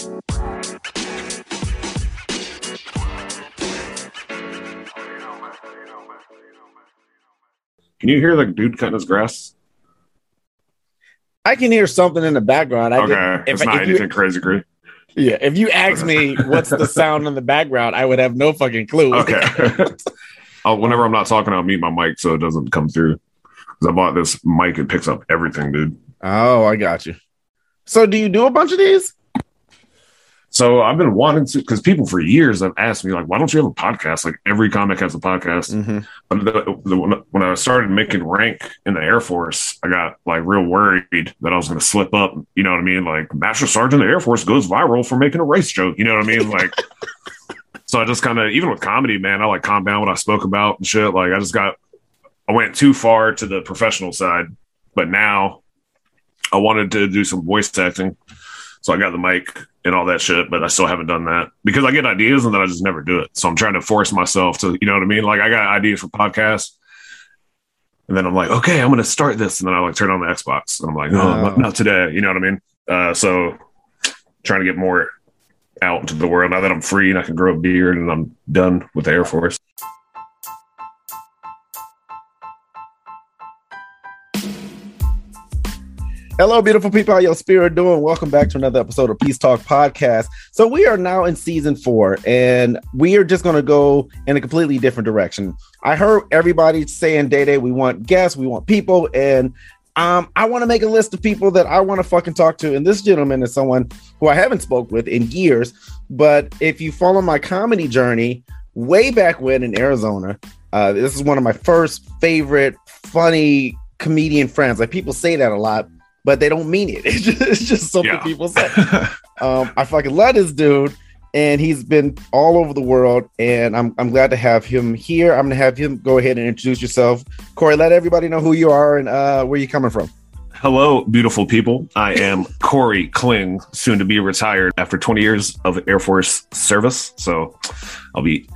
Can you hear the dude cutting his grass? I can hear something in the background. I okay, it's not if anything you, crazy, crazy. yeah, if you ask me what's the sound in the background, I would have no fucking clue. Okay. I'll, oh, whenever I'm not talking, I'll mute my mic so it doesn't come through. Because I bought this mic, it picks up everything, dude. oh, I got you. So, do you do a bunch of these? So I've been wanting to, because people for years have asked me, like, why don't you have a podcast? Like every comic has a podcast. Mm-hmm. But the, the, when- I started making rank in the Air Force, I got like real worried that I was going to slip up. You know what I mean? Like Master Sergeant of the Air Force goes viral for making a race joke. You know what I mean? Like, so I just kind of, even with comedy, man, I like calm down what I spoke about and shit. Like I just got, I went too far to the professional side, but now I wanted to do some voice acting. So I got the mic and all that shit, but I still haven't done that because I get ideas and then I just never do it. So I'm trying to force myself to, you know what I mean? Like I got ideas for podcasts. And then I'm like, okay, I'm going to start this. And then I like turn on the Xbox and I'm like, no, Oh. not, today. You know what I mean? Uh, so trying to get more out into the world now that I'm free and I can grow a beard and I'm done with the Air Force. Hello, beautiful people. How your spirit doing? Welcome back to another episode of Peace Talk Podcast. So we are now in season four, and we are just going to go in a completely different direction. I heard everybody saying, "Day Day, we want guests, we want people," and um, I want to make a list of people that I want to fucking talk to. And this gentleman is someone who I haven't spoke with in years. But if you follow my comedy journey, way back when in Arizona, uh, this is one of my first favorite funny comedian friends. Like people say that a lot but they don't mean it. It's just, it's just something Yeah. people say. Um, I fucking love this dude, and he's been all over the world, and I'm I'm glad to have him here. I'm gonna have him go ahead and introduce yourself, Kory. Let everybody know who you are and uh, where you're coming from. Hello, beautiful people. I am Kory Kling, soon to be retired after 20 years of Air Force service. So I'll be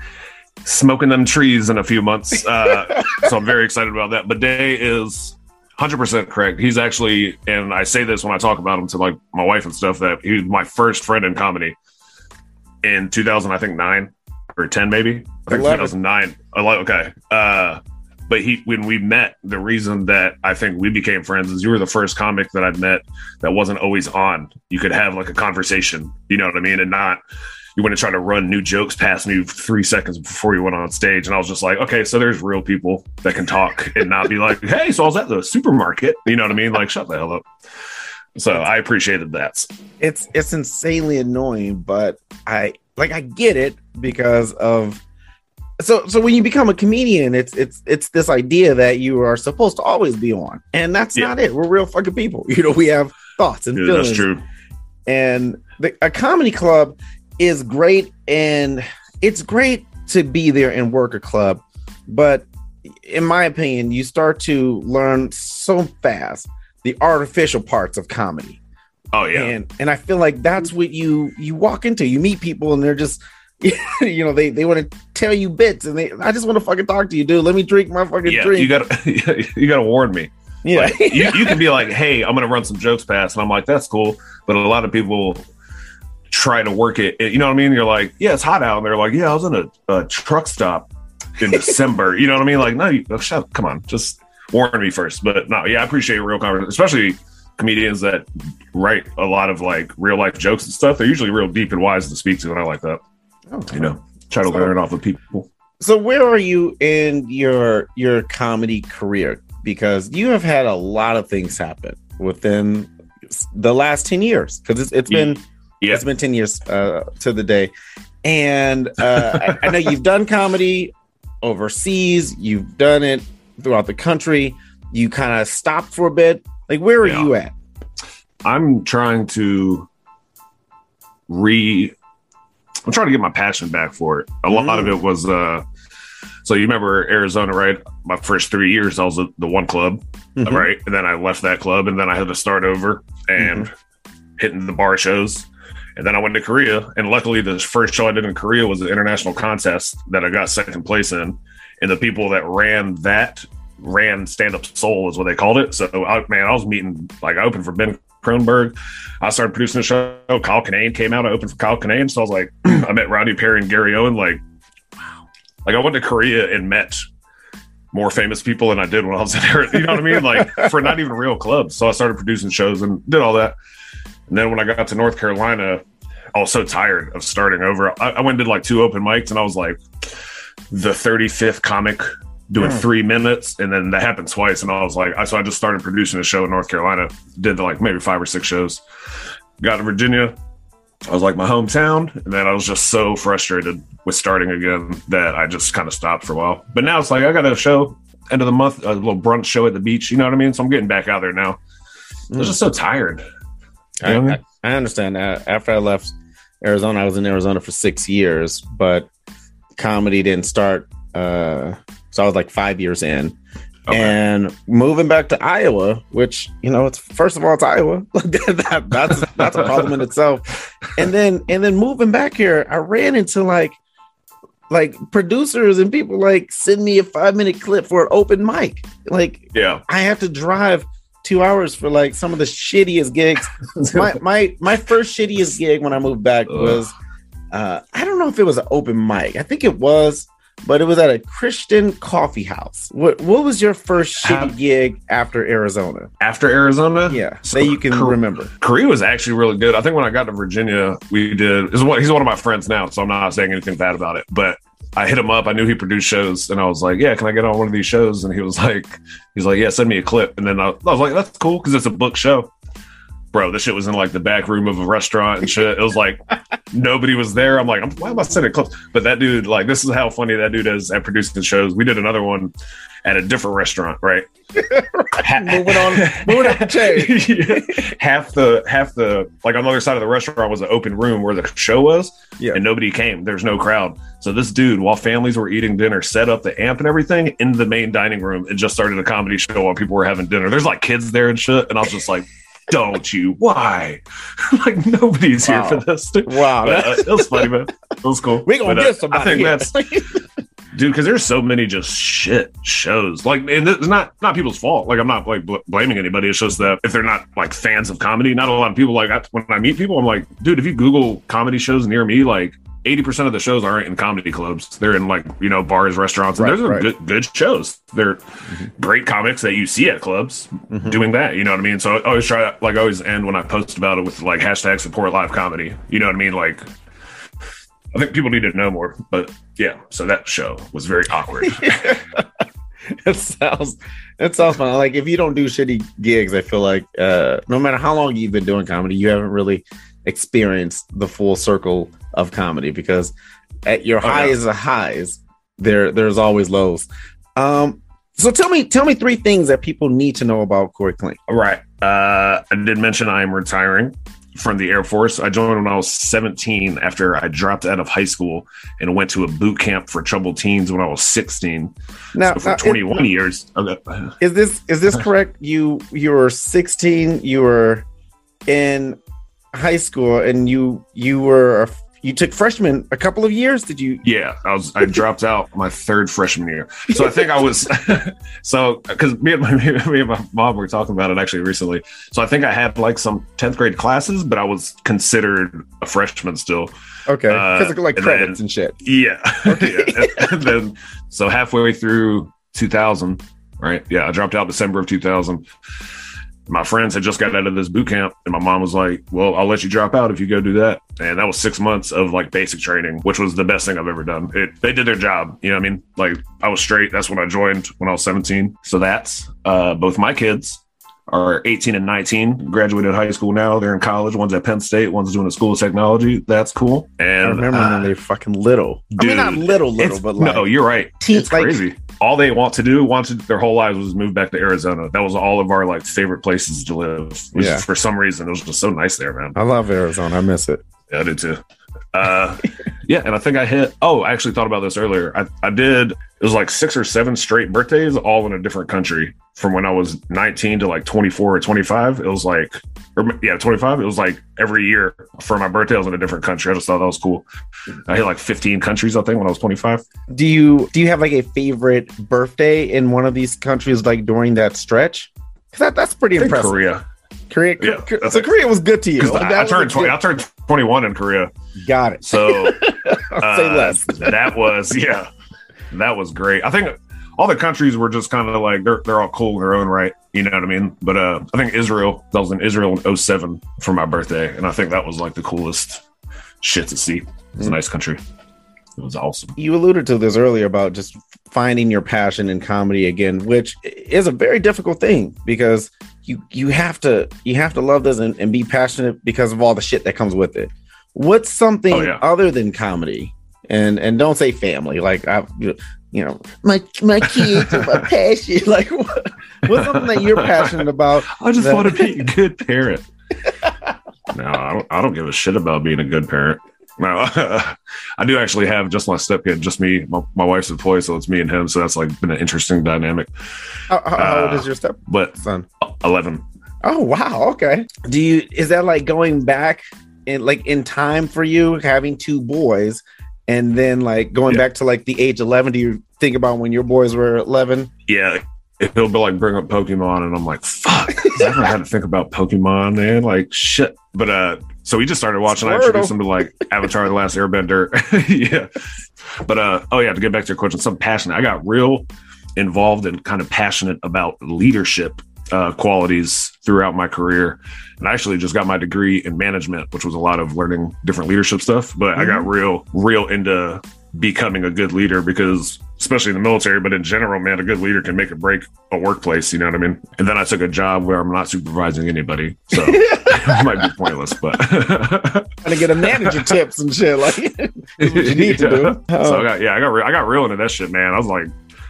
smoking them trees in a few months. Uh, so I'm very excited about that. But Day is 100% correct. He's actually, and I say this when I talk about him to like my wife and stuff, that he was my first friend in comedy in 2000, I think nine or 10, maybe. I think 11. 2009. I like, okay. Uh, but he when we met the reason that i think we became friends is you were the first comic that i'd met that wasn't always on you could have like a conversation you know what i mean and not you wouldn't try to run new jokes past me three seconds before you went on stage and i was just like okay so there's real people that can talk and not be like hey so i was at the supermarket you know what i mean like shut the hell up so i appreciated that It's it's insanely annoying, but I like I get it because of so so when you become a comedian, it's it's it's this idea that you are supposed to always be on, and that's Yeah. not it. We're real fucking people. You know, we have thoughts and yeah, feelings. that's true and the, a comedy club is great and it's great to be there and work a club but in my opinion you start to learn so fast the artificial parts of comedy. Oh yeah. And and i feel like that's what you you walk into. You meet people and they're just you know they they want to tell you bits and they i just want to fucking talk to you dude. Let me drink my fucking yeah drink. you gotta you gotta warn me. Yeah. Like, you, you can be like, hey, I'm going to run some jokes past. And I'm like, that's cool. But a lot of people try to work it. You know what I mean? You're like, yeah, it's hot out. And they're like, yeah, I was in a, a truck stop in December. you know what I mean? Like, no, you, oh, shut, come on, just warn me first. But no, yeah, I appreciate real conversation, especially comedians that write a lot of like real life jokes and stuff. They're usually real deep and wise to speak to. And I like that, you know, try to So- learn off of people. so where are you in your your comedy career because you have had a lot of things happen within the last 10 years because it's, it's been Yeah. it's been 10 years uh, to the day and uh, I, I know you've done comedy overseas you've done it throughout the country you kind of stopped for a bit like where are Yeah. you at I'm trying to re I'm trying to get my passion back for it. A lot of it was uh so you remember Arizona, right? My first three years I was at the one club, Mhm. right? And then I left that club and then I had to start over and hitting the bar shows. And then I went to Korea. And luckily the first show I did in Korea was an international contest that I got second place in. And the people that ran that ran stand up Seoul is what they called it. So I, man, I was meeting like I opened for Ben Kronberg. I started producing a show. Kyle Kinane came out. I opened for Kyle Kinane. So I was like, I met Rodney Perry and Gary Owen. Like, wow. Like I went to Korea and met more famous people than I did when I was in there. You know what I mean? Like for not even real clubs. So I started producing shows and did all that. And then when I got to North Carolina, I was so tired of starting over. I, I went and did like two open mics and I was like the 35th comic doing mm. three minutes. And then that happened twice. And I was like, I, so I just started producing a show in North Carolina, did like maybe five or six shows. Got to Virginia. I was like my hometown. And then I was just so frustrated with starting again that I just kind of stopped for a while. But now it's like I got a show end of the month, a little brunch show at the beach. You know what I mean? So I'm getting back out there now. Mm. I was just so tired. I, I, I, understand. After I left Arizona, I was in Arizona for six years, but comedy didn't start. Uh, so I was like five years in. Okay. And moving back to Iowa, which you know, it's first of all, it's Iowa. that, that's that's a problem in itself. And then and then moving back here, I ran into like like producers and people like send me a five minute clip for an open mic. Like, yeah, I have to drive two hours for like some of the shittiest gigs. my my my first shittiest gig when I moved back was uh I don't know if it was an open mic. I think it was, but it was at a Christian coffee house. What what was your first shitty gig after Arizona? After Arizona? Yeah. So you can remember. Korea was actually really good. I think when I got to Virginia, we did is what he's one of my friends now, so I'm not saying anything bad about it. But I hit him up. I knew he produced shows, and I was like, "Yeah, can I get on one of these shows?" And he was like, "He's like, yeah, send me a clip." And then I, I was like, "That's cool because it's a book show." Bro, this shit was in like the back room of a restaurant and shit. It was like nobody was there. I'm like, why am I sending clips? But that dude, like, this is how funny that dude is at producing shows. We did another one at a different restaurant, right? moving on, moving up the chain. Half the half the like on the other side of the restaurant was an open room where the show was, yeah. and nobody came. There's no crowd. So this dude, while families were eating dinner, set up the amp and everything in the main dining room and just started a comedy show while people were having dinner. There's like kids there and shit, and I was just like. Don't you? Why? like nobody's wow. here for this. Wow, but, uh, it was funny, man. It was cool. We gonna but, get uh, somebody. I think here. that's dude because there's so many just shit shows like and it's not not people's fault like i'm not like bl- blaming anybody it's just that if they're not like fans of comedy not a lot of people like I, when i meet people i'm like dude if you google comedy shows near me like 80% of the shows aren't in comedy clubs they're in like you know bars restaurants and right, there's right. good, good shows they're mm-hmm. great comics that you see at clubs mm-hmm. doing that you know what i mean so i always try like I always end when i post about it with like hashtag support live comedy you know what i mean like I think people need to know more. But yeah, so that show was very awkward. it sounds it sounds fun. Like if you don't do shitty gigs, I feel like uh, no matter how long you've been doing comedy, you haven't really experienced the full circle of comedy because at your oh, highs yeah. are highs, there there's always lows. Um, so tell me tell me three things that people need to know about Kory Kling. All right. Uh, I did mention I am retiring from the Air Force. I joined when I was 17 after I dropped out of high school and went to a boot camp for troubled teens when I was 16. Now, so for now, 21 is, years. Is this is this correct? You you were 16, you were in high school and you you were a you took freshman a couple of years did you? Yeah i was i dropped out my third freshman year. So i think i was so because me and my me and my mom were talking about it actually recently. So i think i had like some 10th grade classes but i was considered a freshman still. Okay because uh, like credits and, then, and shit. Yeah. Okay. Yeah. and, and then so halfway through 2000 right? Yeah i dropped out december of 2000 my friends had just got out of this boot camp and my mom was like well i'll let you drop out if you go do that. And that was six months of like basic training which was the best thing i've ever done. It, they did their job you know what i mean? Like i was straight. That's when i joined when i was 17 so that's uh, both my kids are 18 and 19 graduated high school now they're in college one's at penn state one's doing a school of technology that's cool and i remember uh, when they are fucking little dude, i mean not little little but like no you're right it's like, crazy all they want to do, wanted their whole lives was move back to Arizona. That was all of our like favorite places to live. Yeah. for some reason, it was just so nice there, man. I love Arizona. I miss it. Yeah, I did too. Uh, yeah, and I think I hit. Oh, I actually thought about this earlier. I, I did. It was like six or seven straight birthdays, all in a different country. From when I was 19 to like 24 or 25, it was like, or yeah, 25. It was like every year for my birthday, I was in a different country. I just thought that was cool. I hit like 15 countries, I think, when I was 25. Do you do you have like a favorite birthday in one of these countries, like during that stretch? Because that, that's pretty impressive. Korea. Korea. Yeah, Korea- so. Korea was good to you. I, I turned twenty. good- I turned twenty one in Korea. Got it. So I'll say uh, less. that was yeah, that was great. I think all the countries were just kind of like they're they're all cool in their own right. You know what I mean? But uh, I think Israel. I was in Israel in 07 for my birthday, and I think that was like the coolest shit to see. It's a nice country. It was awesome. you alluded to this earlier about just finding your passion in comedy again, which is a very difficult thing because you you have to you have to love this and, and be passionate because of all the shit that comes with it. What's something Oh, yeah. other than comedy? And and don't say family. Like I, you know, my my kids are my passion. Like what, what's something that you're passionate about? I just That- want to be a good parent. no, I don't. I don't give a shit about being a good parent. No, I do actually have just my stepkid, just me. My, my wife's employee, so it's me and him. So that's like been an interesting dynamic. How, how, how old Uh, is your stepson? But son, eleven. Oh wow, okay. Do you is that like going back in like in time for you having two boys and then like going Yeah. back to like the age 11 do you think about when your boys were 11? yeah, he'll be like bring up Pokemon, and I'm like, fuck, I never had to think about Pokemon, man. Like shit. But uh, so we just started watching. I introduced him to like Avatar: The Last Airbender. yeah, but uh, oh yeah, to get back to your question, something passionate. I got real involved and kind of passionate about leadership uh, qualities throughout my career. And I actually just got my degree in management, which was a lot of learning different leadership stuff. But I got real, real into becoming a good leader because, especially in the military, but in general, man, a good leader can make or break a workplace. You know what I mean? And then I took a job where I'm not supervising anybody. So it might be pointless, but. Trying to get a manager tips and shit like what you need to do. So Oh, I got yeah, I got re- I got real into that shit, man. I was like,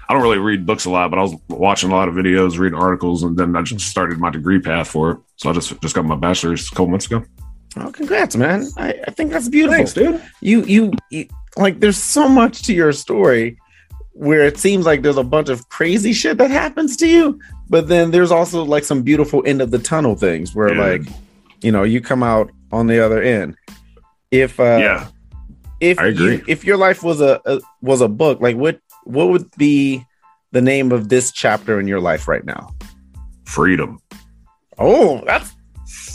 I don't really read books a lot, but I was watching a lot of videos, reading articles, and then I just started my degree path for it. So I just just got my bachelor's a couple months ago. oh, congrats, man. I, I think that's beautiful. Thanks, dude. you, you you like there's so much to your story where it seems like there's a bunch of crazy shit that happens to you, but then there's also like some beautiful end of the tunnel things where Yeah. like you know you come out on the other end. If uh yeah, if I agree. you, if your life was a, a was a book, like what what would be the name of this chapter in your life right now? freedom. Oh, that's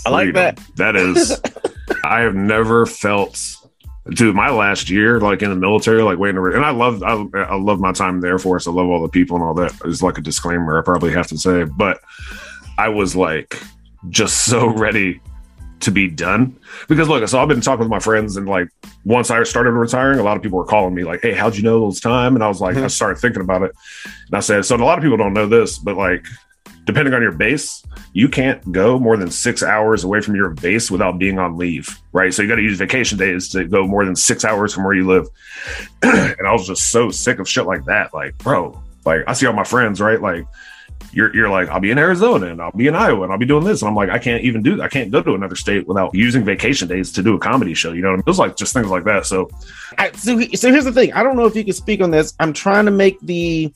I like that. That is, I have never felt. Dude, my last year, like in the military, like waiting to, re- and I love, I, I love my time in the Air Force. I love all the people and all that. It's like a disclaimer I probably have to say, but I was like just so ready to be done because look, so I've been talking with my friends and like once I started retiring, a lot of people were calling me like, "Hey, how'd you know it was time?" And I was like, I Mhm. started thinking about it, and I said, so a lot of people don't know this, but like depending on your base, you can't go more than six hours away from your base without being on leave, right? So you got to use vacation days to go more than six hours from where you live. and I was just so sick of shit like that. Like, bro, like I see all my friends, right? Like, you're, you're like, I'll be in Arizona and I'll be in Iowa and I'll be doing this. And I'm like, I can't even do I can't go to another state without using vacation days to do a comedy show. You know what I mean? It was like just things like that. So I, so, so here's the thing. I don't know if you can speak on this. I'm trying to make the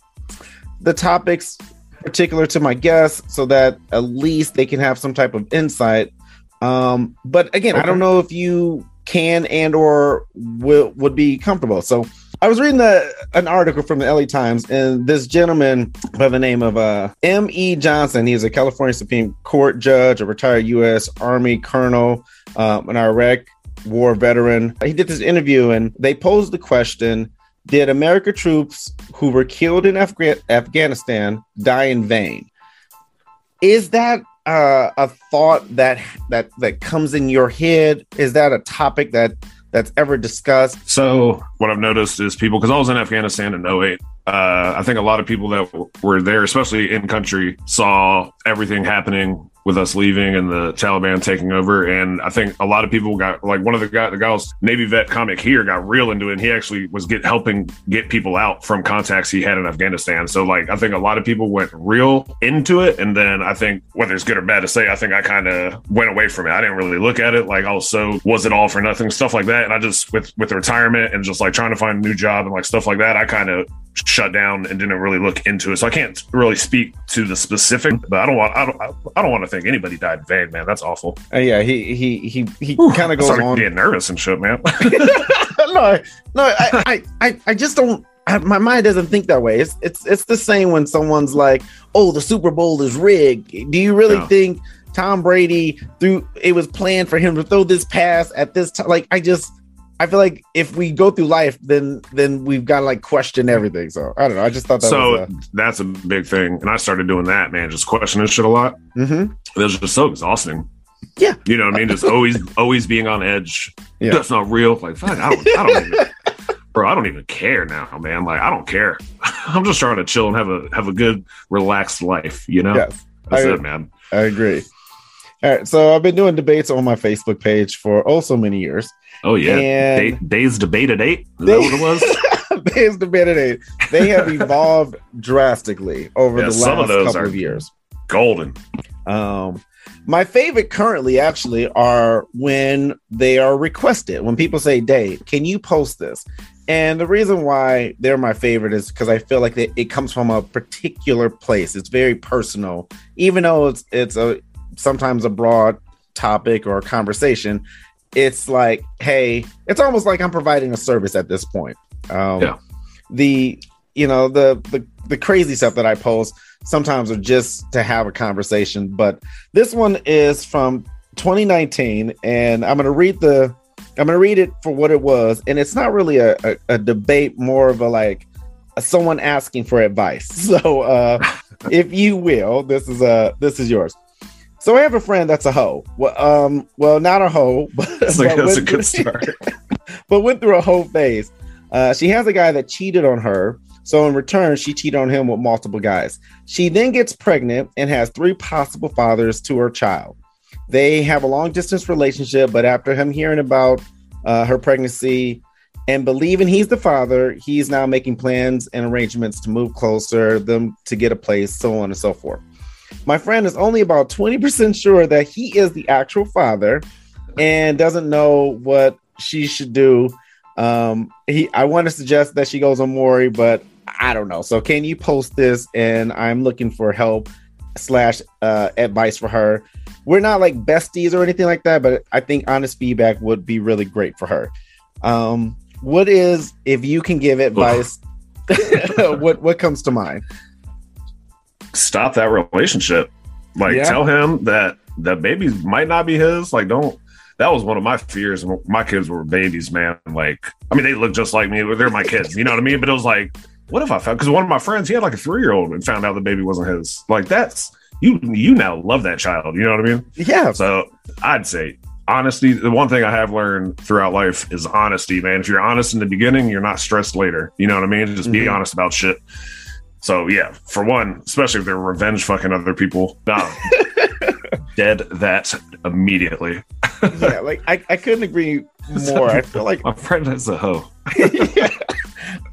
the topics particular to my guests so that at least they can have some type of insight. Um, but again, I don't know if you can and or will would be comfortable. So I was reading an article from the LA Times, and this gentleman by the name of uh, M. E. Johnson, he's a California Supreme Court judge, a retired U.S. Army colonel, um, an Iraq war veteran. He did this interview, and they posed the question: Did American troops who were killed in Afghanistan die in vain? Is that uh, a thought that that that comes in your head? Is that a topic that that's ever discussed? So what I've noticed is people, because I was in Afghanistan in 08, uh, I think a lot of people that w- were there, especially in country, saw everything happening with us leaving and the Taliban taking over. And I think a lot of people got like one of the guy, the guys, Navy vet comic here got real into it. And he actually was get helping get people out from contacts he had in Afghanistan. So like, I think a lot of people went real into it. And then I think whether it's good or bad to say, I think I kind of went away from it. I didn't really look at it like, oh, also was it all for nothing? Stuff like that. And I just, with, with the retirement and just like trying to find a new job and like stuff like that, I kind of shut down and didn't really look into it. So I can't really speak to the specific, but I don't want, I don't, I don't want to think anybody died in vain, man. That's awful. Uh, yeah, he he he he kind of goes on. getting nervous and shit, man. no, no, I, I, I, I just don't. I, my mind doesn't think that way. It's, it's, it's the same when someone's like, "Oh, the Super Bowl is rigged." Do you really Yeah. think Tom Brady threw it was planned for him to throw this pass at this time. Like I just I feel like if we go through life, then then we've got to like question everything. So I don't know. I just thought that so was, uh, that's a big thing, and I started doing that, man. Just questioning shit a lot. Mm-hmm. It was just so exhausting. Yeah. you know what I mean. Just always, always being on edge. Yeah. That's not real. Like, fuck, I don't, I don't even, bro. I don't even care now, man. Like, I don't care. I'm just trying to chill and have a have a good, relaxed life. You know, yes, that's I- it, man. I agree. All right, so I've been doing debates on my Facebook page for oh so many years. Oh yeah, Day, days debate at eight. Is They- that what it was? There's the Benedict. They have evolved drastically over Yeah, the last of couple of years. Golden. Um, my favorite currently actually are when they are requested. When people say, "Dave, can you post this?" And the reason why they're my favorite is because I feel like it, it comes from a particular place. It's very personal, even though it's it's a sometimes a broad topic or a conversation. It's like, hey, it's almost like I'm providing a service at this point. Um, Yeah. The you know the the the crazy stuff that I post sometimes are just to have a conversation, but this one is from 2019, and I'm going to read the I'm going to read it for what it was, and it's not really a, a, a debate, more of a like someone asking for advice. So, uh, if you will, this is a this is yours. So I have a friend that's a hoe. Well, um, well, not a hoe, but, That's, like, but that's a went good through- start. but went through a whole phase. Uh, she has a guy that cheated on her. So in return, she cheated on him with multiple guys. She then gets pregnant and has three possible fathers to her child. They have a long distance relationship, but after him hearing about uh, her pregnancy and believing he's the father, he's now making plans and arrangements to move closer, them to get a place, so on and so forth. My friend is only about 20% sure that he is the actual father and doesn't know what she should do. Um, he I want to suggest that she goes on Maury, but I don't know. So can you post this? And I'm looking for help slash uh, advice for her. We're not like besties or anything like that, but I think honest feedback would be really great for her. Um, what is if you can give advice? what what comes to mind? Stop that relationship. Like, Yeah. tell him that that baby might not be his. Like, don't. That was one of my fears. My kids were babies, man. Like, I mean, they look just like me. They're my kids. You know what I mean? But it was like, what if I found? Because one of my friends, he had like a three year old and found out the baby wasn't his. Like, that's you. You now love that child. You know what I mean? Yeah, So I'd say honesty. The one thing I have learned throughout life is honesty, man. If you're honest in the beginning, you're not stressed later. You know what I mean? Just be Mhm. honest about shit. So yeah, for one, especially if they're revenge fucking other people, nah, dead that immediately. yeah. Like I, I couldn't agree more. I feel like My friend is a hoe. yeah.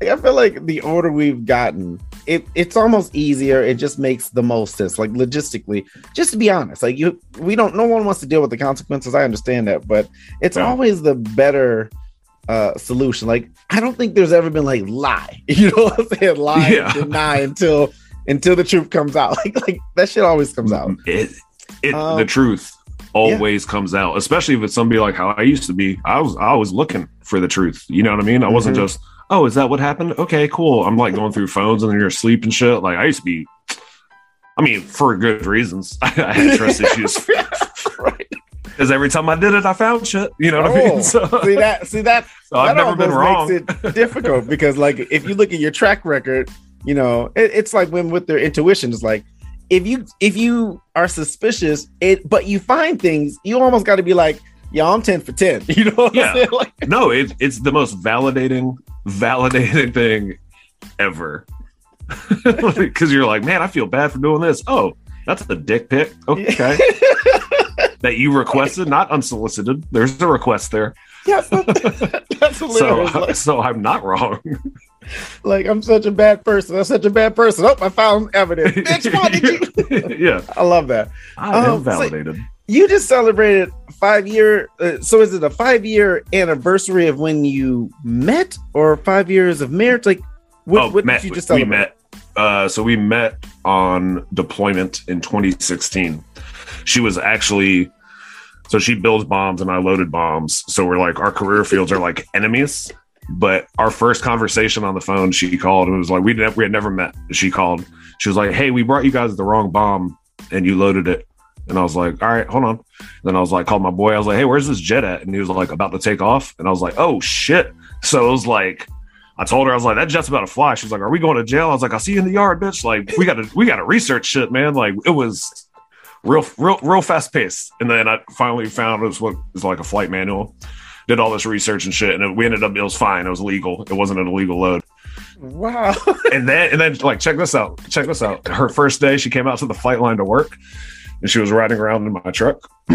I feel like the older we've gotten, it, it's almost easier. It just makes the most sense, like logistically. Just to be honest, like you, we don't. No one wants to deal with the consequences. I understand that, but it's Yeah. always the better uh solution. Like I don't think there's ever been like lie. You know what I'm saying? Lie, Yeah. deny until until the truth comes out. Like like that shit always comes out. It, it Um, the truth always comes out, especially if it's somebody like how I used to be. I was I was looking for the truth. You know what I mean? I wasn't Mhm. just, oh, is that what happened? Okay, cool. I'm like going through phones and then you're asleep and shit. Like I used to be. I mean, for good reasons. I had trust issues. Because every time I did it, I found shit. You know what I Oh, mean? So, See that? See that? so I've never been wrong. Makes it difficult because, like, if you look at your track record, you know, it, it's like when with their intuition, it's like if you if you are suspicious, it but you find things, you almost got to be like, "Yo, I'm ten for 10. You know what Yeah. I'm? Like, no, it, it's the most validating, validating thing ever. Because you're like, man, I feel bad for doing this. Oh, that's a dick pic. Okay. That you requested, not unsolicited. There's a request there. yes, that's. So, like, so I'm not wrong. like, I'm such a bad person. I'm such a bad person. Oh, I found evidence. Bitch, why did you? yeah, I love that. I am Um, so- validated. You just celebrated five year. Uh, so is it a five year anniversary of when you met, or five years of marriage? Like, what, oh, what met, did you just we celebrate? met. Uh, so we met on deployment in 2016. She was actually, so she builds bombs and I loaded bombs. So we're like, our career fields are like enemies. But our first conversation on the phone, she called and it was like, we, we had never met. She called. She was like, hey, we brought you guys the wrong bomb and you loaded it. And I was like, all right, hold on. then I was like, called my boy. I was like, hey, where's this jet at? And he was like, about to take off. And I was like, oh shit. So it was like, I told her, I was like, that jet's about to fly. She's like, are we going to jail? I was like, I'll see you in the yard, bitch. Like, we gotta we gotta research shit, man. Like it was real, real, real fast paced. And then I finally found it was what is like a flight manual. Did all this research and shit, and we ended up it was fine. It was legal. It wasn't an illegal load. Wow. and then and then like check this out. Check this out. Her first day, she came out to the flight line to work, and she was riding around in my truck.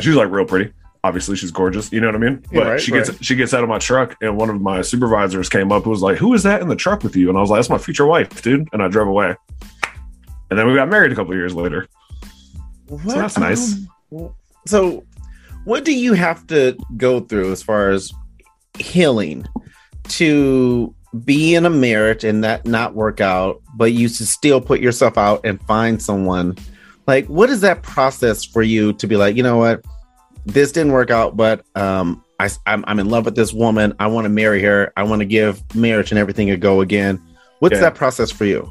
she was like real pretty. Obviously, she's gorgeous. You know what I mean? But right, she gets right. she gets out of my truck, and one of my supervisors came up who was like, "Who is that in the truck with you?" And I was like, "That's my future wife, dude." And I drove away. And then we got married a couple of years later. What, that's nice. um, so, what do you have to go through as far as healing to be in a marriage and that not work out, but you should still put yourself out and find someone? Like, what is that process for you to be like, you know what, this didn't work out, but um, I, I'm, I'm in love with this woman. I want to marry her. I want to give marriage and everything a go again. What's Yeah. that process for you?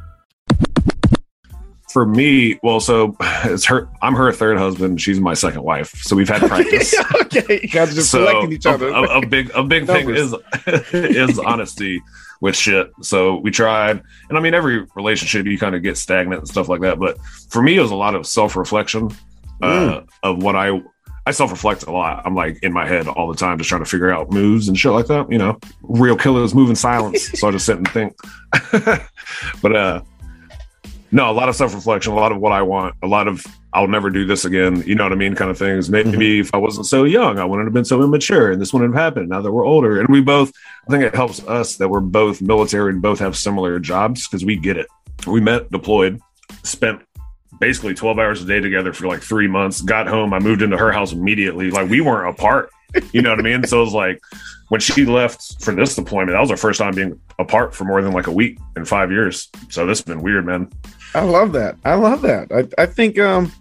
For me, well, so it's her. I'm her third husband. She's my second wife. So we've had practice. okay, you guys are just so selecting each other. A, a- a big a big thing is is honesty with shit. So we tried, and I mean every relationship you kind of get stagnant and stuff like that. But for me, it was a lot of self reflection uh, of what I I self reflect a lot. I'm like in my head all the time, just trying to figure out moves and shit like that. You know, real killers move in silence. so I just sit and think. but uh, no, a lot of self reflection, a lot of what I want, a lot of I'll never do this again. You know what I mean? Kind of things. Maybe mm-hmm. if I wasn't so young, I wouldn't have been so immature, and this wouldn't have happened. Now that we're older, and we both, I think it helps us that we're both military and both have similar jobs because we get it. We met, deployed, spent basically 12 hours a day together for like three months. Got home, I moved into her house immediately. Like we weren't apart. You know what I mean? So it was like when she left for this deployment, that was our first time being apart for more than like a week in five years. So this has been weird, man. I love that. I love that. I, I think um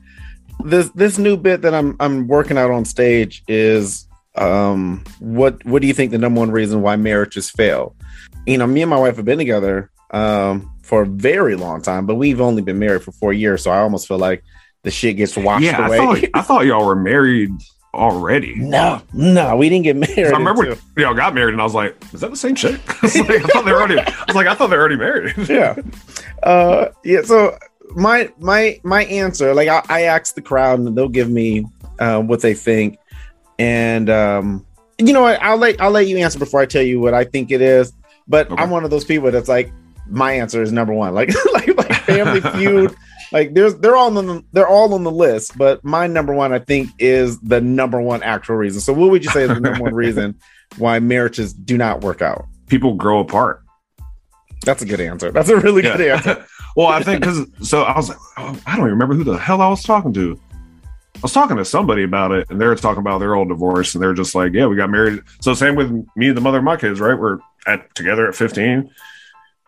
this this new bit that I'm I'm working out on stage is um what what do you think the number one reason why marriages fail? You know, me and my wife have been together um for a very long time, but we've only been married for four years, so I almost feel like the shit gets washed yeah, away. I thought I thought y'all were married already. no, no, we didn't get married. I remember until- y'all got married, and I was like, "Is that the same chick?" I, was like, I thought they were already. I was like, "I thought they were already married." yeah uh yeah so my my my answer like i, I ask the crowd and they'll give me uh, what they think and um you know what i'll let i'll let you answer before i tell you what i think it is but Okay. i'm one of those people that's like my answer is number one like like like family feud like there's they're all on the they're all on the list but my number one i think is the number one actual reason so what would you say is the number one reason why marriages do not work out People grow apart. that's a good answer that's a really good answer well, I think because so I was like, oh, I don't even remember who the hell I was talking to. I was talking to somebody about it, and they were talking about their old divorce, and they're just like, "Yeah, we got married." So same with me and the mother of my kids, right? We're at together at 15,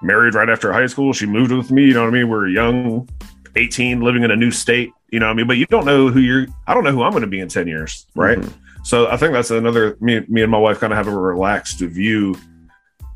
married right after high school. She moved with me. You know what I mean? We're young, 18, living in a new state. You know what I mean? But you don't know who you're. I don't know who I'm going to be in 10 years, right? Mhm. So I think that's another. Me, me and my wife kind of have a relaxed view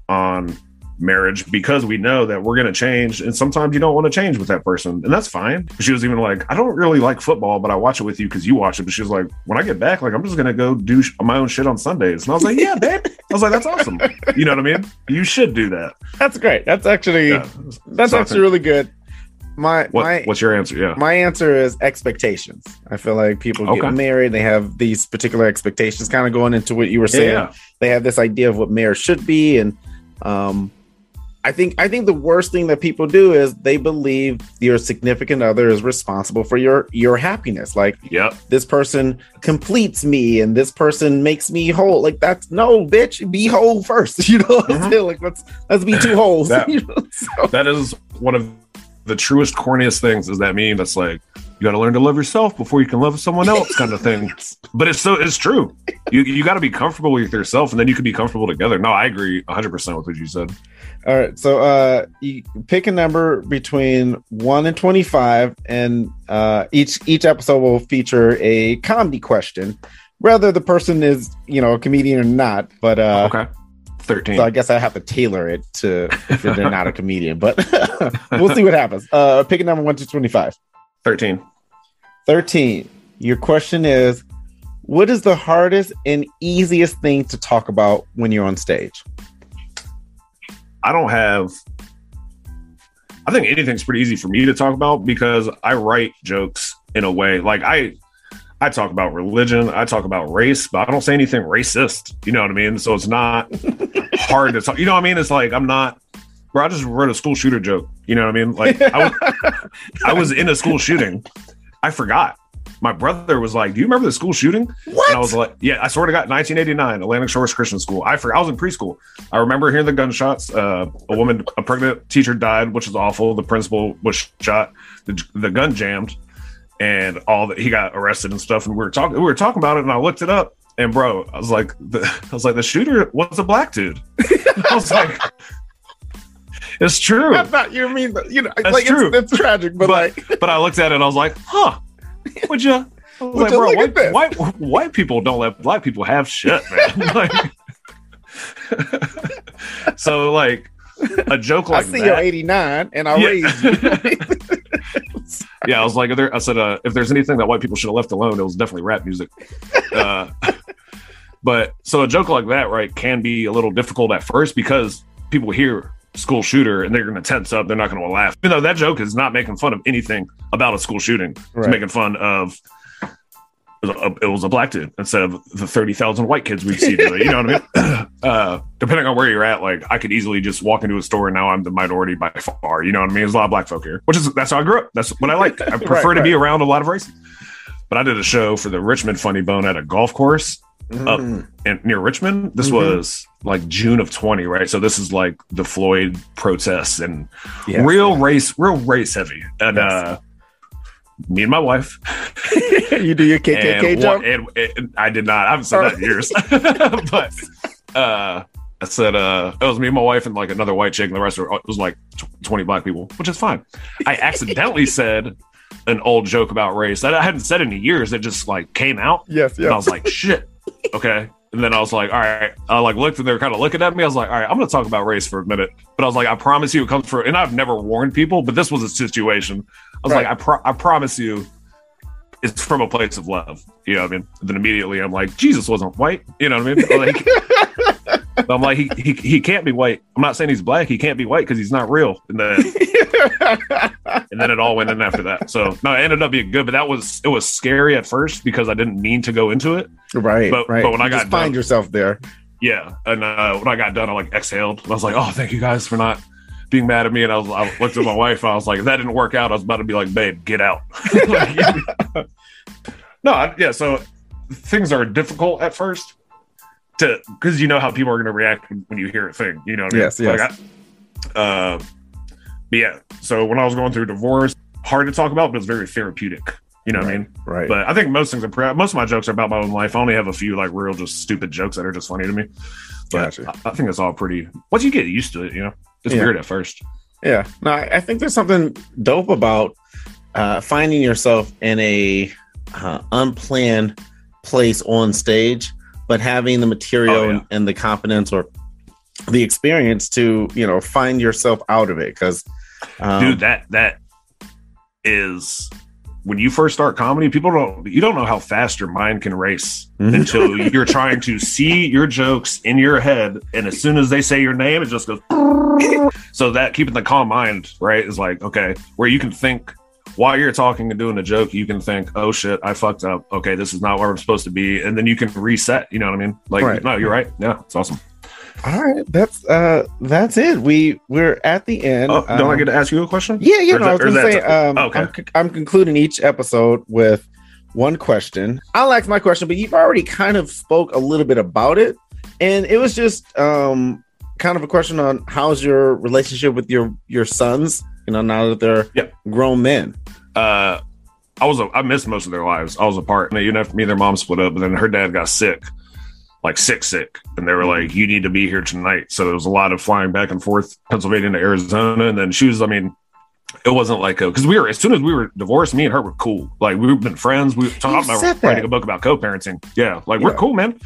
on marriage because we know that we're going to change and sometimes you don't want to change with that person and that's fine she was even like i don't really like football but i watch it with you because you watch it but she was like when i get back like i'm just going to go do sh- my own shit on sundays and i was like yeah babe i was like that's awesome you know what i mean you should do that That's great. That's actually yeah. that's So actually really good. My what, my what's your answer yeah my answer is expectations. I feel like people Okay. get married, they have these particular expectations. Kind of going into what you were saying, yeah they have this idea of what marriage should be, and um, I think I think the worst thing that people do is they believe your significant other is responsible for your your happiness. Like yep this person completes me and this person makes me whole. Like that's no bitch, be whole first. You know Mhm. saying? Like let's let's be two holes. That- you know? So- that is one of the truest corniest things is that meme that's like you got to learn to love yourself before you can love someone else, kind of thing. but it's so it's true. You you got to be comfortable with yourself, and then you can be comfortable together. No, I agree 100 percent with what you said. All right. So uh you pick a number between 1 and 25 and uh each each episode will feature a comedy question. Whether the person is, you know, a comedian or not, but uh okay, 13. so I guess I have to tailor it to if they're not a comedian, but we'll see what happens. Uh pick a number 1 to 25. 13. 13. Your question is what is the hardest and easiest thing to talk about when you're on stage? I don't have. I think anything's pretty easy for me to talk about because I write jokes in a way like I. I talk about religion. I talk about race, but I don't say anything racist. You know what I mean? So it's not hard to talk. You know what I mean? It's like I'm not. Bro, I just wrote a school shooter joke. You know what I mean? Like I was, I was in a school shooting. I forgot. My brother was like, "Do you remember the school shooting?" What? And I was like, "Yeah, I sort of got 1989 Atlantic Shores Christian School." I for I was in preschool. I remember hearing the gunshots. Uh, a woman, a pregnant teacher died, which is awful. The principal was shot. The, the gun jammed, and all that he got arrested and stuff. And we were talking, we were talking about it, and I looked it up. And bro, I was like, the, I was like, the shooter was a black dude. I was like, it's true. Not you mean you know That's like true. It's, it's tragic, but, But- like but I looked at it and I was like, huh, would you? I was like, bro, look at this?" white, white, white people don't let black people have shit, man. like, so, like, a joke like I see you're 89 and I Yeah. raised you. Yeah, I was like, there, I said, uh, if there's anything that white people should have left alone, it was definitely rap music. Uh, but so a joke like that, right, can be a little difficult at first because people hear school shooter and they're going to tense up. They're not going to laugh. You know, that joke is not making fun of anything about a school shooting. It's making fun of it was, a, it was a black dude instead of the 30,000 white kids we see today. You know what I mean? uh, depending on where you're at, like I could easily just walk into a store and now I'm the minority by far. You know what I mean? There's a lot of black folk here, which is that's how I grew up. That's what I like. I prefer to be around a lot of races. But I did a show for the Richmond Funny Bone at a golf course up Mm. in, near Richmond. This Mhm. was like June of 20, right? So this is like the Floyd protests and Yes. real race, real race heavy. And Yes. uh, me and my wife, you do your KKK and, jump. and, and I did not. I haven't said that in years. but uh, I said uh, it was me and my wife and like another white chick, and the rest were, it was like 20 black people, which is fine. I accidentally said an old joke about race that I hadn't said in years. It just like came out. yes, And I was like, shit. Okay. And then I was like, all right. I like looked and they were kind of looking at me. I was like, all right, I'm going to talk about race for a minute. But I was like, I promise you it comes from, and I've never warned people, but this was a situation. I was Right. like, I, pro- I promise you it's from a place of love. You know what I mean? then immediately I'm like, Jesus wasn't white. You know what I mean? Like, I'm like, he, he, he can't be white. I'm not saying he's black. He can't be white because he's not real. And then, and then it all went in after that. So no, it ended up being good, but that was, it was scary at first because I didn't mean to go into it. right, but- right. but when I You just got find done- yourself there. Yeah, and uh, when I got done, I like exhaled. I was like, "Oh, thank you guys for not being mad at me." And I was, I looked at my wife. And I was like, "If that didn't work out, I was about to be like, babe, get out." Like, no, I- yeah. So things are difficult at first to because you know how people are going to react when you hear a thing. You know, what I mean? Yes, yes. Like, I, uh, but yeah. So when I was going through divorce, hard to talk about, but it's very therapeutic. You know what I mean? Right. But I think most things are pre- most of my jokes are about my own life. I only have a few like real just stupid jokes that are just funny to me. But Gotcha. I, I think it's all pretty. Once you get used to it, you know, it's Yeah. weird at first. Yeah, no, I I think there's something dope about uh, finding yourself in a uh, unplanned place on stage, but having the material Oh, yeah. and, and the confidence or the experience to you know find yourself out of it. Because, um, Dude, that that is when you first start comedy. People don't you don't know how fast your mind can race Mhm. until you're trying to see your jokes in your head, and as soon as they say your name, it just goes. so that keeping the calm mind right is like okay, where you can think. While you're talking and doing a joke, you can think, "Oh shit, I fucked up. Okay, this is not where I'm supposed to be," and then you can reset. You know what I mean? Like, Right. no, you're right. Yeah, it's awesome. all right, that's uh, that's it. We we're at the end. Oh, don't I Um, get to ask you a question? Yeah, is No, I was that- or is gonna say, um, Okay. I'm, I'm concluding each episode with one question. I'll ask my question, but you've already kind of spoke a little bit about it, and it was just um, kind of a question on how's your relationship with your your sons. You know, now that they're Yep. grown men. uh I was a, I missed most of their lives. I was a part. And even after me and their mom split up, but then her dad got sick, like sick, sick, and they were like, "You need to be here tonight." So there was a lot of flying back and forth, Pennsylvania to Arizona, and then she was. I mean, it wasn't like because we were as soon as we were divorced, me and her were cool. Like we've been friends. We talked about that. writing a book about co-parenting. Yeah, like we're cool, man.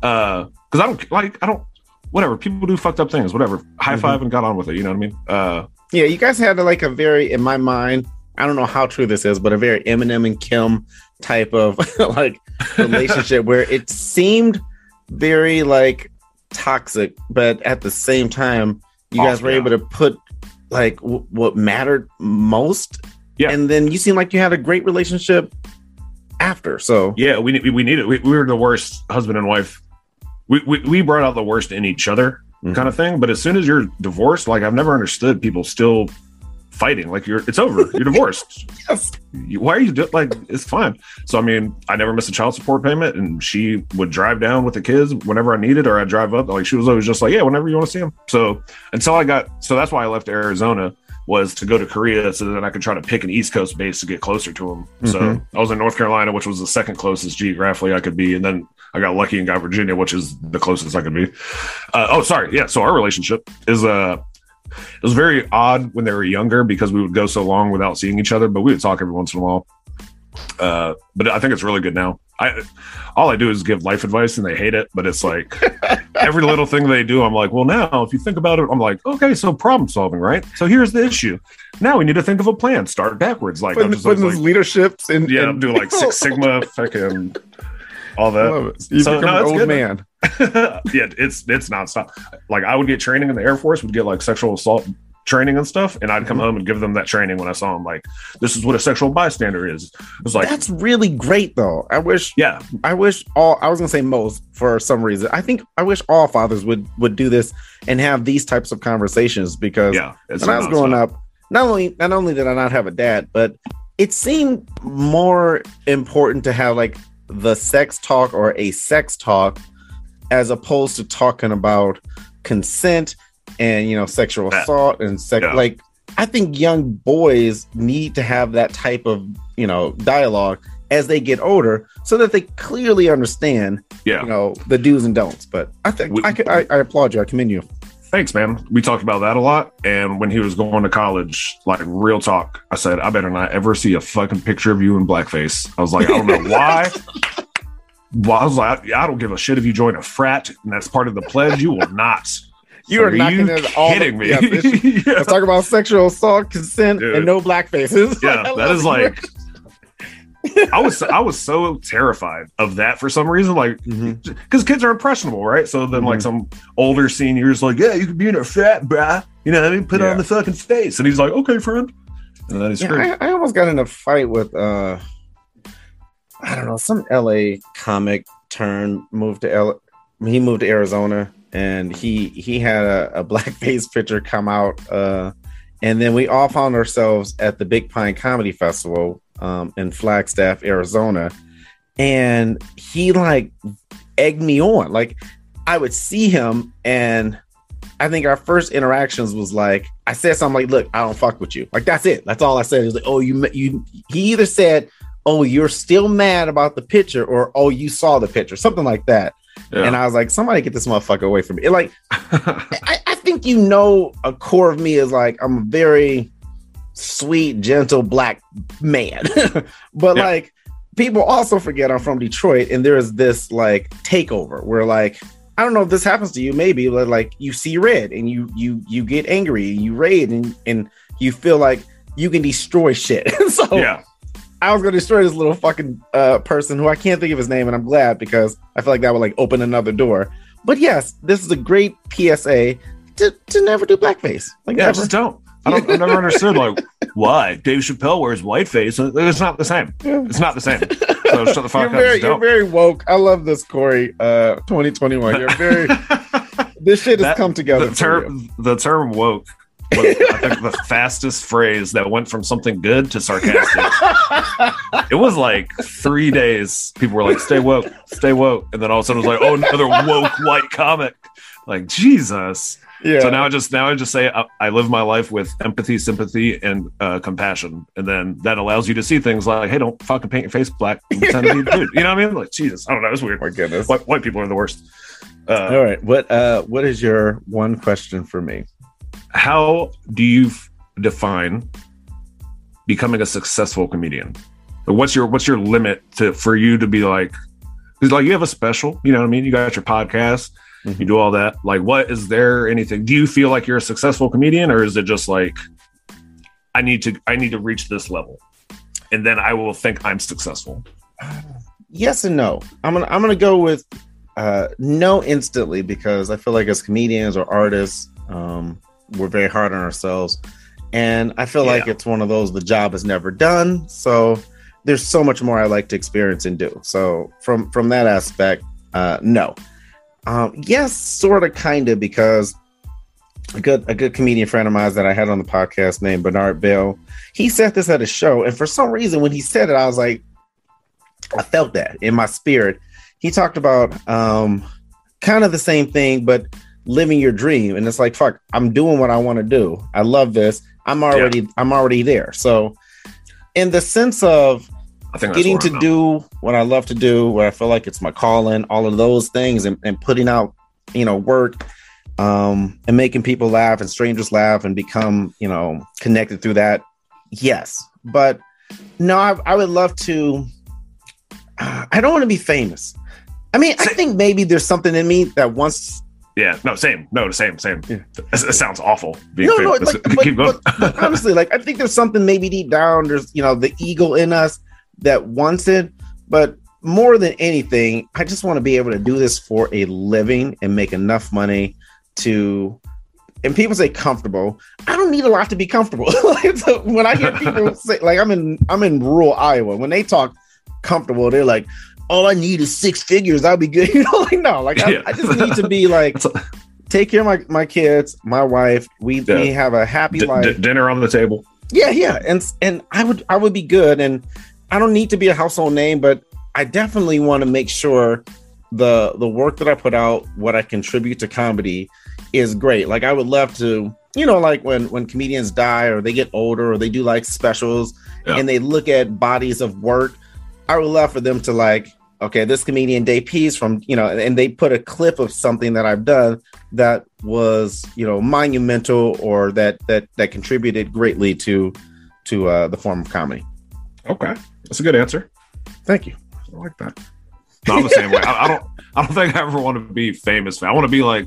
Uh, because I don't like I don't whatever people do fucked up things. Whatever, high Mm-hmm. five and got on with it. You know what I mean? Uh, Yeah, you guys had like a very, in my mind, I don't know how true this is, but a very Eminem and Kim type of like relationship where it seemed very like toxic, but at the same time, you guys were able to put like w- what mattered most. Yeah. And then you seem like you had a great relationship after. So, yeah, we we, we need it. We, we were the worst husband and wife. We, we we brought out the worst in each other, Mhm. kind of thing. But as soon as you're divorced, like I've never understood people still fighting. Like you're, it's over. You're divorced. yes. Why are you do like? It's fine. So I mean, I never missed a child support payment, and she would drive down with the kids whenever I needed, or I'd drive up. Like she was always just like, yeah, whenever you want to see them. So until I got, so that's why I left Arizona was to go to Korea so that I could try to pick an East Coast base to get closer to them. So Mhm. I was in North Carolina, which was the second closest geographically I could be, and then I got lucky and got Virginia, which is the closest I could be. Uh, oh, sorry, yeah. So our relationship is uh it was very odd when they were younger because we would go so long without seeing each other, but we would talk every once in a while. Uh, but I think it's really good now. I all I do is give life advice and they hate it, but it's like every little thing they do, I'm like, well, now if you think about it, I'm like, okay, so problem solving, right? So here's the issue. Now we need to think of a plan. Start backwards. Like I'm Putting, just putting those like, leaderships and yeah, and- do like Six Sigma, fucking all that. love it. You So, become no, an old good. man. yeah, it's it's nonstop. Like I would get training in the Air Force, would get like sexual assault training and stuff, and I'd come mm-hmm. home and give them that training when I saw them. Like, this is what a sexual bystander is. It was like, That's really great, though. I wish yeah, I wish all I was gonna say most for some reason. I think I wish all fathers would would do this and have these types of conversations because yeah. It's when I was growing up, not only not only did I not have a dad, but it seemed more important to have like the sex talk or a sex talk as opposed to talking about consent and you know sexual assault and sex Yeah. like I think young boys need to have that type of you know dialogue as they get older so that they clearly understand Yeah. you know the do's and don'ts but I think We- I, I, I applaud you I commend you Thanks, man. We talked about that a lot. And when he was going to college, like real talk, I said, I better not ever see a fucking picture of you in blackface. I was like, I don't know why. Well, I was like, I don't give a shit if you join a frat and that's part of the pledge. You will not. You are knocking you in all the- me? yeah, yeah. Let's talk about sexual assault, consent, Dude. and no black faces. Yeah, that it. like I was I was so terrified of that for some reason, like because kids are impressionable, right? So then like some older seniors like, yeah, you could be in a frat, bruh. You know what I mean? Put Yeah. on the fucking face. And he's like, okay, friend. And then he's Yeah. I, I almost got in a fight with uh I don't know, some LA comic turned moved to L he moved to Arizona and he he had a, a blackface picture come out uh and then we all found ourselves at the Big Pine Comedy Festival um in Flagstaff, Arizona. And he like egged me on. Like I would see him and I think our first interactions was like I said something like, "Look, I don't fuck with you." Like that's it. That's all I said. He was like, "Oh, you you." He either said, "Oh, you're still mad about the picture," or "Oh, you saw the picture," something like that. Yeah. And I was like, "Somebody get this motherfucker away from me!" It, like I, I think you know, a core of me is like I'm a very sweet, gentle black man, but Yeah. like people also forget I'm from Detroit, and there is this like takeover where like I don't know if this happens to you, maybe but like you see red and you you you get angry and you raid and and you feel like you can destroy shit. so yeah. I was gonna destroy this little fucking uh, person who I can't think of his name, and I'm glad because I feel like that would like open another door. But yes, this is a great PSA to, to never do blackface. Like Yeah, never. just don't. I don't. I never understood like why Dave Chappelle wears whiteface. And it's not the same. Yeah. It's not the same. So shut the fuck You're up. very, you're very woke. I love this, Kory. Uh, 2021. You're very. this shit has That- come together. the term the term woke was I think the fastest phrase that went from something good to sarcastic. it was like three days. People were like, "Stay woke, stay woke," and then all of a sudden it was like, "Oh, another woke white comic." Like Jesus. Yeah. So now I just now I just say I, I live my life with empathy, sympathy, and uh, compassion, and then that allows you to see things like, hey, don't fucking paint your face black. pretend to be dude. You know what I mean? Like Jesus, I don't know. It's weird. my goodness. White, white people are the worst. Uh, All right. What uh what is your one question for me? how do you f- define becoming a successful comedian? What's your what's your limit to for you to be like? Because like you have a special, you know what I mean. You got your podcast, you do all that. Like, what is there anything? Do you feel like you're a successful comedian, or is it just like I need to I need to reach this level, and then I will think I'm successful? yes and no. I'm gonna I'm gonna go with uh no instantly because I feel like as comedians or artists, um, we're very hard on ourselves. And I feel like it's one of those the job is never done. So there's so much more I like to experience and do. So from from that aspect, uh no. Um yes, sort of kinda because a good a good comedian friend of mine that I had on the podcast named Bernard Bell, he said this at a show, and for some reason when he said it, I was like, I felt that in my spirit. He talked about um kind of the same thing, but living your dream. And it's like, fuck, I'm doing what I want to do. I love this. I'm already I'm already there. So in the sense of I think getting to do what I love to do, where I feel like it's my calling, all of those things, and, and putting out, you know, work, um, and making people laugh and strangers laugh and become, you know, connected through that. Yes, but no, I, I would love to. I don't want to be famous. I mean, I think maybe there's something in me that wants. Yeah, no, same, no, the same, same. Yeah. It, sounds awful. Being No, no, like, but, but- but honestly, like I think there's something maybe deep down. There's you know the ego in us that wants it, but more than anything, I just want to be able to do this for a living and make enough money to. And people say comfortable. I don't need a lot to be comfortable. Like, so when I hear people say, like, I'm in I'm in rural Iowa. When they talk comfortable, they're like, "All I need is six figures. I'll be good." You know, like no, like I, Yeah. I just need to be like take care of my, my kids, my wife. We, we have a happy D- life. d- dinner on the table. yeah, yeah, and and I would I would be good, and I don't need to be a household name, but I definitely want to make sure the the work that I put out, what I contribute to comedy, is great. Like I would love to, you know, like when when comedians die or they get older or they do like specials, Yeah. and they look at bodies of work. I would love for them to like, okay, this comedian Dave Pease from you know, and they put a clip of something that I've done that was you know monumental or that that that contributed greatly to to uh, the form of comedy. Okay, that's a good answer. Thank you. I like that. No, I'm the same way. I, I don't. I don't think I ever want to be famous. I want to be like,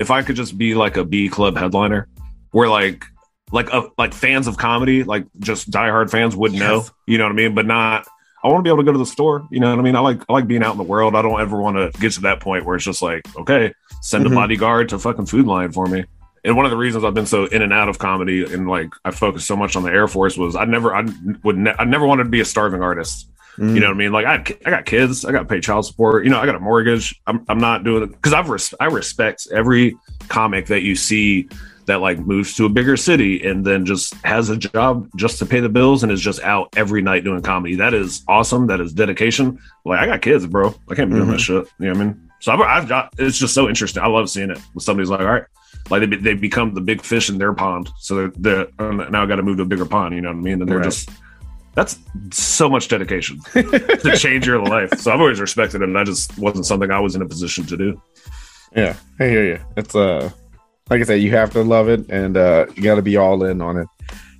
if I could just be like a B club headliner, where like, like, uh, like fans of comedy, like just diehard fans would know. You know what I mean? But not. I want to be able to go to the store. You know what I mean? I like. I like being out in the world. I don't ever want to get to that point where it's just like, okay, send Mhm. a bodyguard to fucking Food Lion for me. And one of the reasons I've been so in and out of comedy and like I focused so much on the Air Force was I never I would ne- I never wanted to be a starving artist. Mm. You know what I mean? Like I, had I got kids, I got to pay child support. You know, I got a mortgage. I'm, I'm not doing it because I've res- I respect every comic that you see that like moves to a bigger city and then just has a job just to pay the bills and is just out every night doing comedy. That is awesome. That is dedication. Like I got kids, bro. I can't be doing Mhm. that shit. You know what I mean? So I've, I've got. It's just so interesting. I love seeing it. When somebody's like, all right. Like they, they become the big fish in their pond, so they're, they're uh, now got to move to a bigger pond. You know what I mean? And they're Right. just that's so much dedication to change your life. So I've always respected it, and I just wasn't something I was in a position to do. Yeah, I hear you. It's uh, like I said, you have to love it, and uh, you got to be all in on it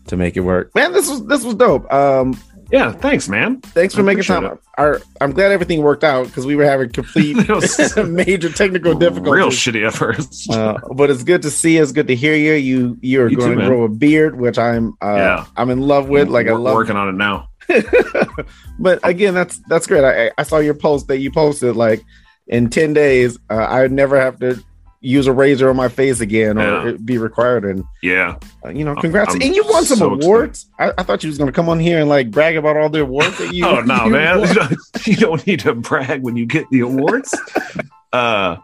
to make it work. Man, this was this was dope. Um, Yeah, thanks, man. thanks for I making time. Our, I'm glad everything worked out because we were having complete major technical difficulties. Real shitty at first. uh, but it's good to see. you. It's good to hear you. You you're You too, going to grow a beard, which I'm uh, Yeah. I'm in love with. Like I We're love. working on it now. but again, that's that's great. I, I saw your post that you posted like in ten days. Uh, I would never have to use a razor on my face again or Yeah. it be required. And Yeah, uh, you know, congrats. I'm and you won some so awards. I, I thought you was going to come on here and like brag about all the awards that you. oh no, you man! You don't, you don't need to brag when you get the awards. uh,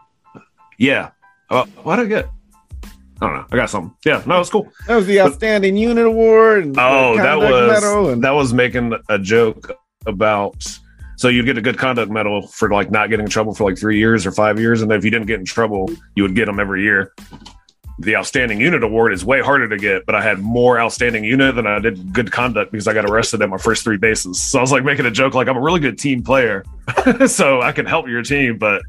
yeah. Uh, what did I get? I don't know. I got something. Yeah, no, it's cool. That was the outstanding unit award. And Oh, that was and that was making a joke about So you'd get a good conduct medal for like not getting in trouble for like three years or five years, and if you didn't get in trouble, you would get them every year. The outstanding unit award is way harder to get, but I had more outstanding unit than I did good conduct because I got arrested at my first three bases. So I was like making a joke, like I'm a really good team player, so I can help your team, but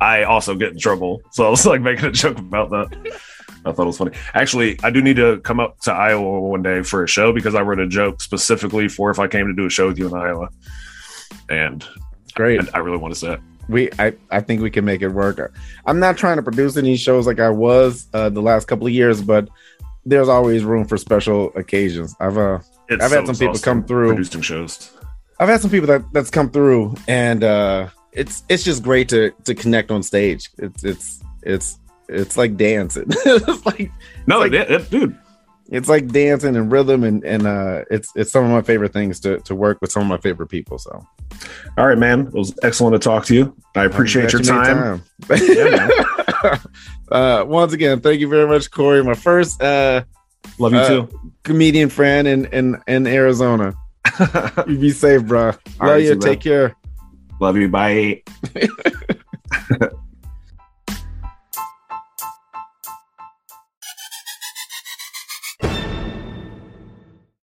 I also get in trouble. So I was like making a joke about that. I thought it was funny. Actually, I do need to come up to Iowa one day for a show because I wrote a joke specifically for if I came to do a show with you in Iowa. And Great. I, I really want to say it. we I, I think we can make it work. I'm not trying to produce any shows like I was uh, the last couple of years, but there's always room for special occasions. I've uh It's I've had some people come through. producing shows. I've had some people that that's come through and uh it's it's just great to to connect on stage. It's it's it's it's like dancing. it's like No, like- it- it- dude, it's like dancing and rhythm and and uh it's it's some of my favorite things to to work with some of my favorite people. So All right, man. It was excellent to talk to you. I appreciate your you time. Yeah, time. uh once again, thank you very much, Kory. My first uh Love you Uh, too. comedian friend in in in Arizona. You be safe, bro. Love right, you. see you, bro. Take care. Love you. Bye.